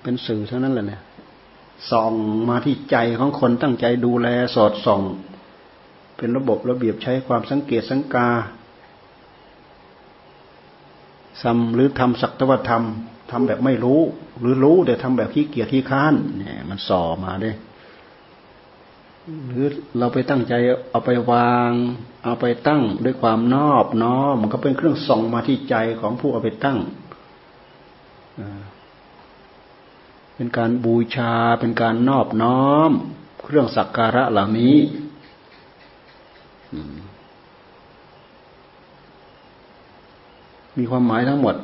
เป็นสื่อเท่านั้นแหละเนี่ยส่องมาที่ใจของคนตั้งใจดูแลสอดส่อง เป็นระบบระเบียบใช้ความสังเกตสังกาซ้ำหรือทำศักตวธรรมทำแบบไม่รู้ หรือรู้แต่ทำแบบขี้เกียจขี้ค้านเนี่ยมันส่อมาด้วย หรือเราไปตั้งใจเอาไปวาง เอาไปตั้งด้วยความนอบน้อมมันก็เป็นเครื่องส่องมาที่ใจของผู้เอาไปตั้งเป็นการบูชาเป็นการนอบน้อม เครื่องสักการะเหล่านี้มีความหมายทั้งหมด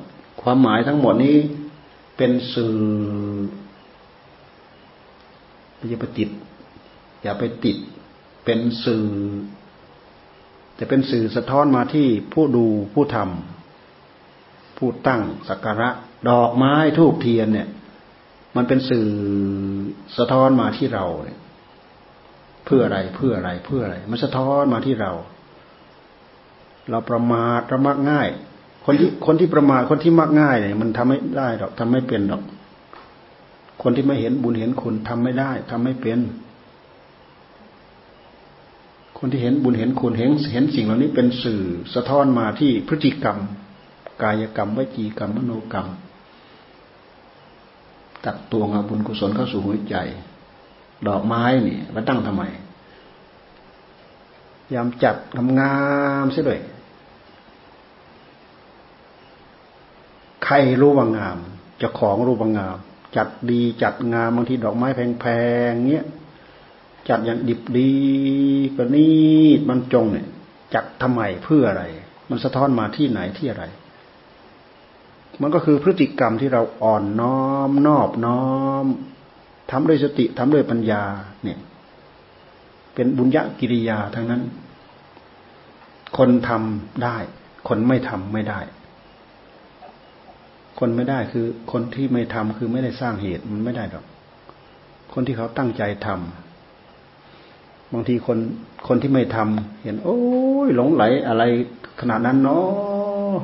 ความหมายทั้งหมดนี้เป็นสื่อปฏิปติ อย่าไปติดเป็นสื่อ แต่เป็นสื่อสะท้อนมาที่ผู้ดูผู้ทำผู้ตั้งสักการะ ดอกไม้ทูบเทียนเนี่ย มันเป็นสื่อสะท้อนมาที่เราเนี่ยเพื่ออะไรเพื่ออะไรเพื่ออะไร มันสะท้อนมาที่เรา เราประมาทระมักง่าย คนที่คนที่ประมาทคนที่มักง่ายเนี่ยมันทำไม่ได้หรอกทำไม่เป็นหรอก คนที่ไม่เห็นบุญเห็นคุณทำไม่ได้ทำไม่เป็น คนที่เห็นบุญเห็นคุณเห็นเห็นสิ่งเหล่านี้เป็นสื่อสะท้อนมาที่พฤติกรรม กายกรรมวิจีกรรมมโนกรรม ตักตวงอาบุญกุศลเข้าสู่หัวใจ ดอกไม้นี่มาตั้งทำไมยามจัดทำงามเสียด้วย ใครรู้ว่างามจ้าของรู้ว่างาม จัดดีจัดงามบางทีดอกไม้แพงๆเงี้ย จัดอย่างดิบดีประณีตมันจงเนี่ยจัดทำไมเพื่ออะไร มันสะท้อนมาที่ไหนที่อะไร มันก็คือพฤติกรรมที่เราอ่อนน้อมนอบน้อมทำด้วยสติทำด้วยปัญญา เนี่ย เป็นบุญญกิริยาทั้งนั้น คนทำได้ คนไม่ทำไม่ได้ คนไม่ได้คือ คนที่ไม่ทำคือไม่ได้สร้างเหตุมันไม่ได้หรอก คนที่เขาตั้งใจทำ บางทีคนคนที่ไม่ทำเห็น โอ้ยหลงไหลอะไรขนาดนั้นเนาะ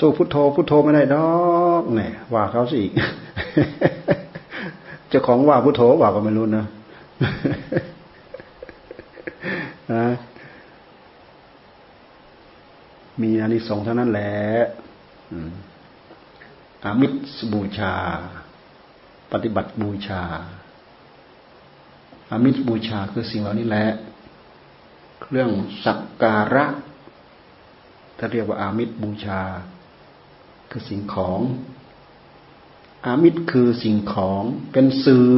สู้พุทโธพุทโธไม่ได้ดอกเนี่ยว่าเขาสิอีกเจ้าของว่าพุทโธว่าก็ไม่รู้นะนะมีอานิสงส์เท่านั้นแหละอามิตรบูชา ปฏิบัติบูชา อามิตรบูชาคือสิ่งเหล่านี้แหละเรื่องสักการะถ้าเรียกว่าอามิตรบูชา คือสิ่งของ อามิตรคือสิ่งของเป็นสื่อ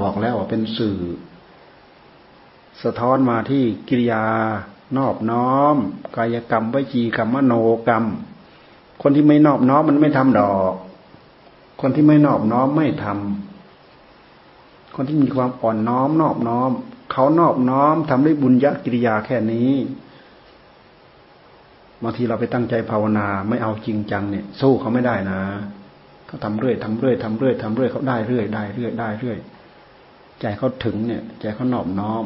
บอกแล้วว่าเป็นสื่อ สะท้อนมาที่กิริยานอบน้อม กายกรรมวิจีกรรมมโนกรรม คนที่ไม่นอบน้อมมันไม่ทำดอก คนที่ไม่นอบน้อมไม่ทำ คนที่มีความอ่อนน้อมนอบน้อม เขานอบน้อมทำด้วยบุญญกิริยาแค่นี้บางทีเราไปตั้งใจภาวนาไม่เอาจริงจังเนี่ยสู้เขาไม่ได้นะเขาทำเรื่อยทำเรื่อยทำเรื่อยทำเรื่อยเขาได้เรื่อยได้เรื่อยได้เรื่อยใจเขาถึงเนี่ยใจเขานอบน้อม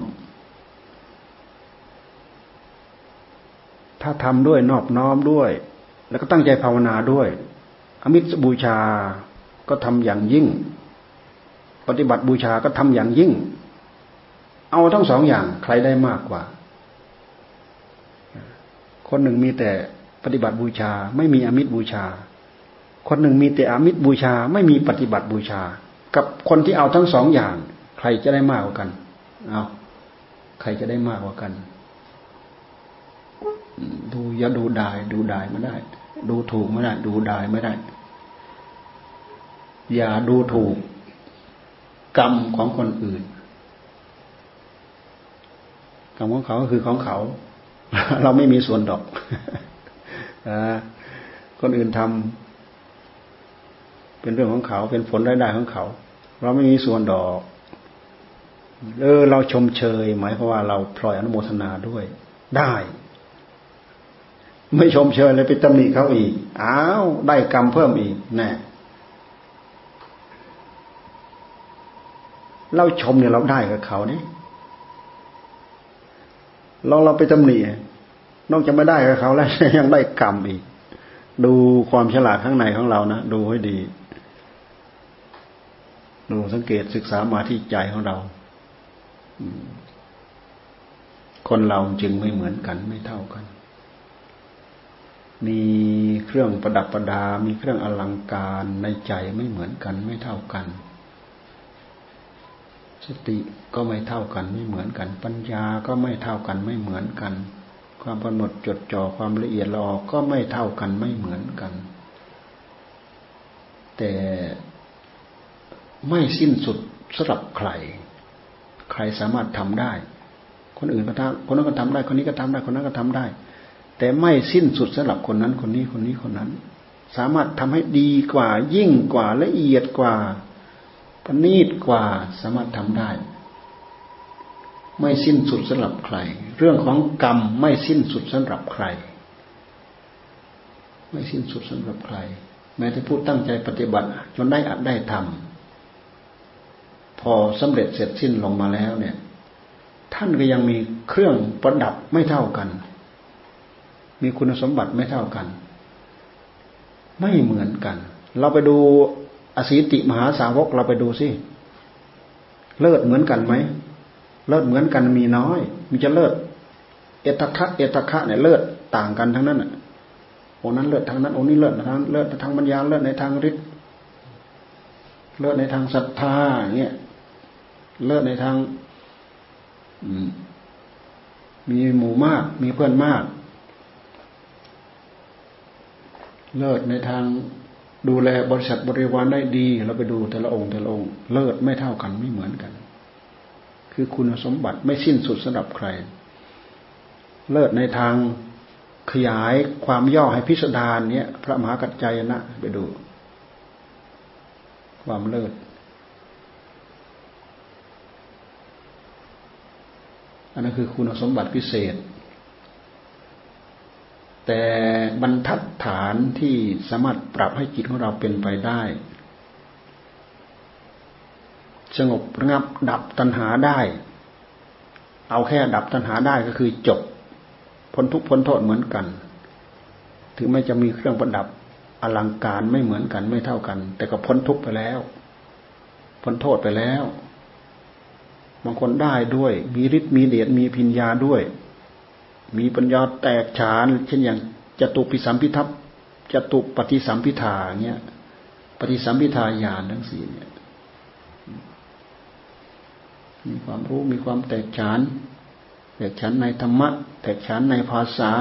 ถ้าทำด้วยนอบน้อมด้วย แล้วก็ตั้งใจภาวนาด้วย อมิตรบูชาก็ทำอย่างยิ่ง ปฏิบัติบูชาก็ทำอย่างยิ่ง เอาทั้งสองอย่างใครได้มากกว่า คนหนึ่งมีแต่ปฏิบัติบูชา ไม่มีอมิตรบูชา คนหนึ่งมีแต่อมิตรบูชา ไม่มีปฏิบัติบูชา กับคนที่เอาทั้งสองอย่าง ใครจะได้มากกว่ากัน เอาใครจะได้มากกว่ากัน ดูอย่าดูดายดูดายไม่ได้ ดูถูกไม่ได้ ดูดายไม่ได้ อย่าดูถูก กรรมของคนอื่น กรรมของเขาก็คือของเขา เราไม่มีส่วนดอกอคนอื่นทำเป็นเรื่องของเขา เป็นผลได้ได้ของเขา เราไม่มีส่วนดอกเออเราชมเชย หมายเพราะว่าเราพลอยอนุโมทนาด้วย ได้ ไม่ชมเชยเลยไปตำหนิเขาอีกอ้าวได้กรรมเพิ่มอีกแน่ เราชมเนี่ยเราได้กับเขาเนี่ยเราเราไปตำหนินอกจากไม่ได้กับเขาแล้วยังได้กรรมอีก ดูความฉลาดข้างในของเรานะดูให้ดี ดูสังเกตศึกษามาที่ใจของเราคนเราจึงไม่เหมือนกันไม่เท่ากัน มีเครื่องประดับประดา มีเครื่องอลังการในใจไม่เหมือนกันไม่เท่ากัน สติก็ไม่เท่ากันไม่เหมือนกัน ปัญญาก็ไม่เท่ากันไม่เหมือนกัน ความกำหนดจดจ่อความละเอียดลออก็ไม่เท่ากันไม่เหมือนกัน แต่ไม่สิ้นสุดสำหรับใคร ใครสามารถทำได้ คนอื่นก็ทำคนนั้นก็ทำได้ คนนี้ก็ทำได้ คนนั้นก็ทำได้ แต่ไม่สิ้นสุดสำหรับคนนั้น คนนี้คนนี้คนนั้น สามารถทำให้ดีกว่ายิ่งกว่าละเอียดกว่า ประณีตกว่าสามารถทำได้ ไม่สิ้นสุดสำหรับใคร เรื่องของกรรมไม่สิ้นสุดสำหรับใคร ไม่สิ้นสุดสำหรับใคร แม้แต่ผู้ตั้งใจปฏิบัติจนได้อัดได้ทำพอสำเร็จเสร็จสิ้นลงมาแล้วเนี่ย ท่านก็ยังมีเครื่องประดับไม่เท่ากัน มีคุณสมบัติไม่เท่ากัน ไม่เหมือนกัน เราไปดู อสีติมหาสาวกเราไปดูสิเลิศเหมือนกันไหมเลิศเหมือนกันมีน้อย มีจะเลิศเอตคะเอตคะเนี่ยเลิศต่างกันทั้งนั้นอะองนั้นเลิศทางนั้นองนี้เลิศทางเลิศทางปัญญาเลิศในทางฤทธิ์เลิศในทางศรัทธาเนี่ยเลิศในทางมีหมู่มาก มีเพื่อนมาก เลิศในทาง ดูแลบริษัทบริวารได้ดี เราไปดูแต่ละองค์แต่ละองค์เลิศไม่เท่ากันไม่เหมือนกัน คือคุณสมบัติไม่สิ้นสุดสำหรับใคร เลิศในทางขยายความย่อให้พิสดารเนี้ยพระมหากัจจายนะ ไปดู ความเลิศอันนั้นคือคุณสมบัติพิเศษ แต่บรรทัดฐานที่สามารถปรับให้จิตของเราเป็นไปได้ สงบระงับดับตัณหาได้ เอาแค่ดับตัณหาได้ก็คือจบพ้นทุกพ้นโทษเหมือนกัน ถึงแม้จะมีเครื่องประดับอลังการไม่เหมือนกันไม่เท่ากัน แต่ก็พ้นทุกไปแล้ว พ้นโทษไปแล้วบางคนได้ด้วย มีฤทธิ์มีเดชมีพิญญาด้วย มีปัญญาแตกฉาน เช่นอย่างจตุปิสัมพิทัพจตุปฏิสัมพิทาเนี่ยปฏิสัมพิทาญาณทั้งสี่เนี่ยมีความรู้มีความแตกฉาน แตกฉานในธรรมะ แตกฉานในภาษา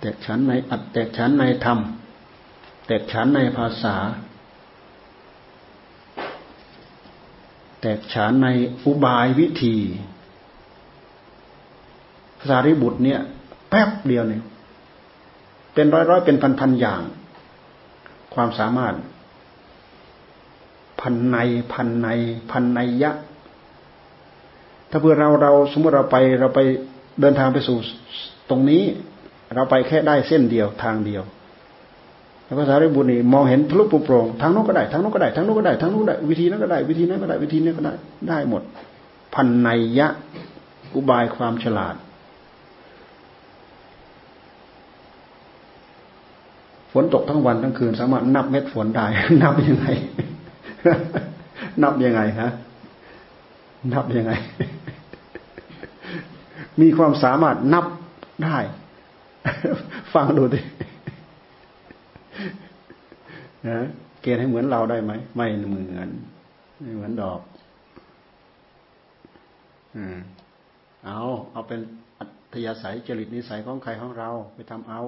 แตกฉานในอัดแตกฉานในธรรม แตกฉานในภาษา แตกฉานในอุบายวิธีภาษาริบุตรเนี่ย แป๊บเดียวเนี่ย เป็นร้อยร้อยเป็นพันพันอย่าง ความสามารถ พันในพันในพันในยะ ถ้าเพื่อเราเราสมมติเราไปเราไปเดินทางไปสู่ตรงนี้ เราไปแค่ได้เส้นเดียวทางเดียวแล้ว ภาษาริบุตรนี่มองเห็นทะลุปุโปร่งทางโน้นก็ได้ทางโน้นก็ได้ทางโน้นก็ได้ทางโน้นก็ได้วิธีนั้นก็ได้วิธีนั้นก็ได้วิธีนี้ก็ได้ได้หมด พันในยะอุบายความฉลาดฝนตกทั้งวันทั้งคืน สามารถนับเม็ดฝนได้ นับยังไง นับยังไงฮะนับยังไง มีความสามารถนับได้ ฟังดูดิ นะเกณฑ์ให้เหมือนเราได้ไหมไม่เหมือนไม่เหมือนดอกอืมเอาเอาเป็นอัธยาศัยจริตนิสัยของใครของเรา ไปทำเอา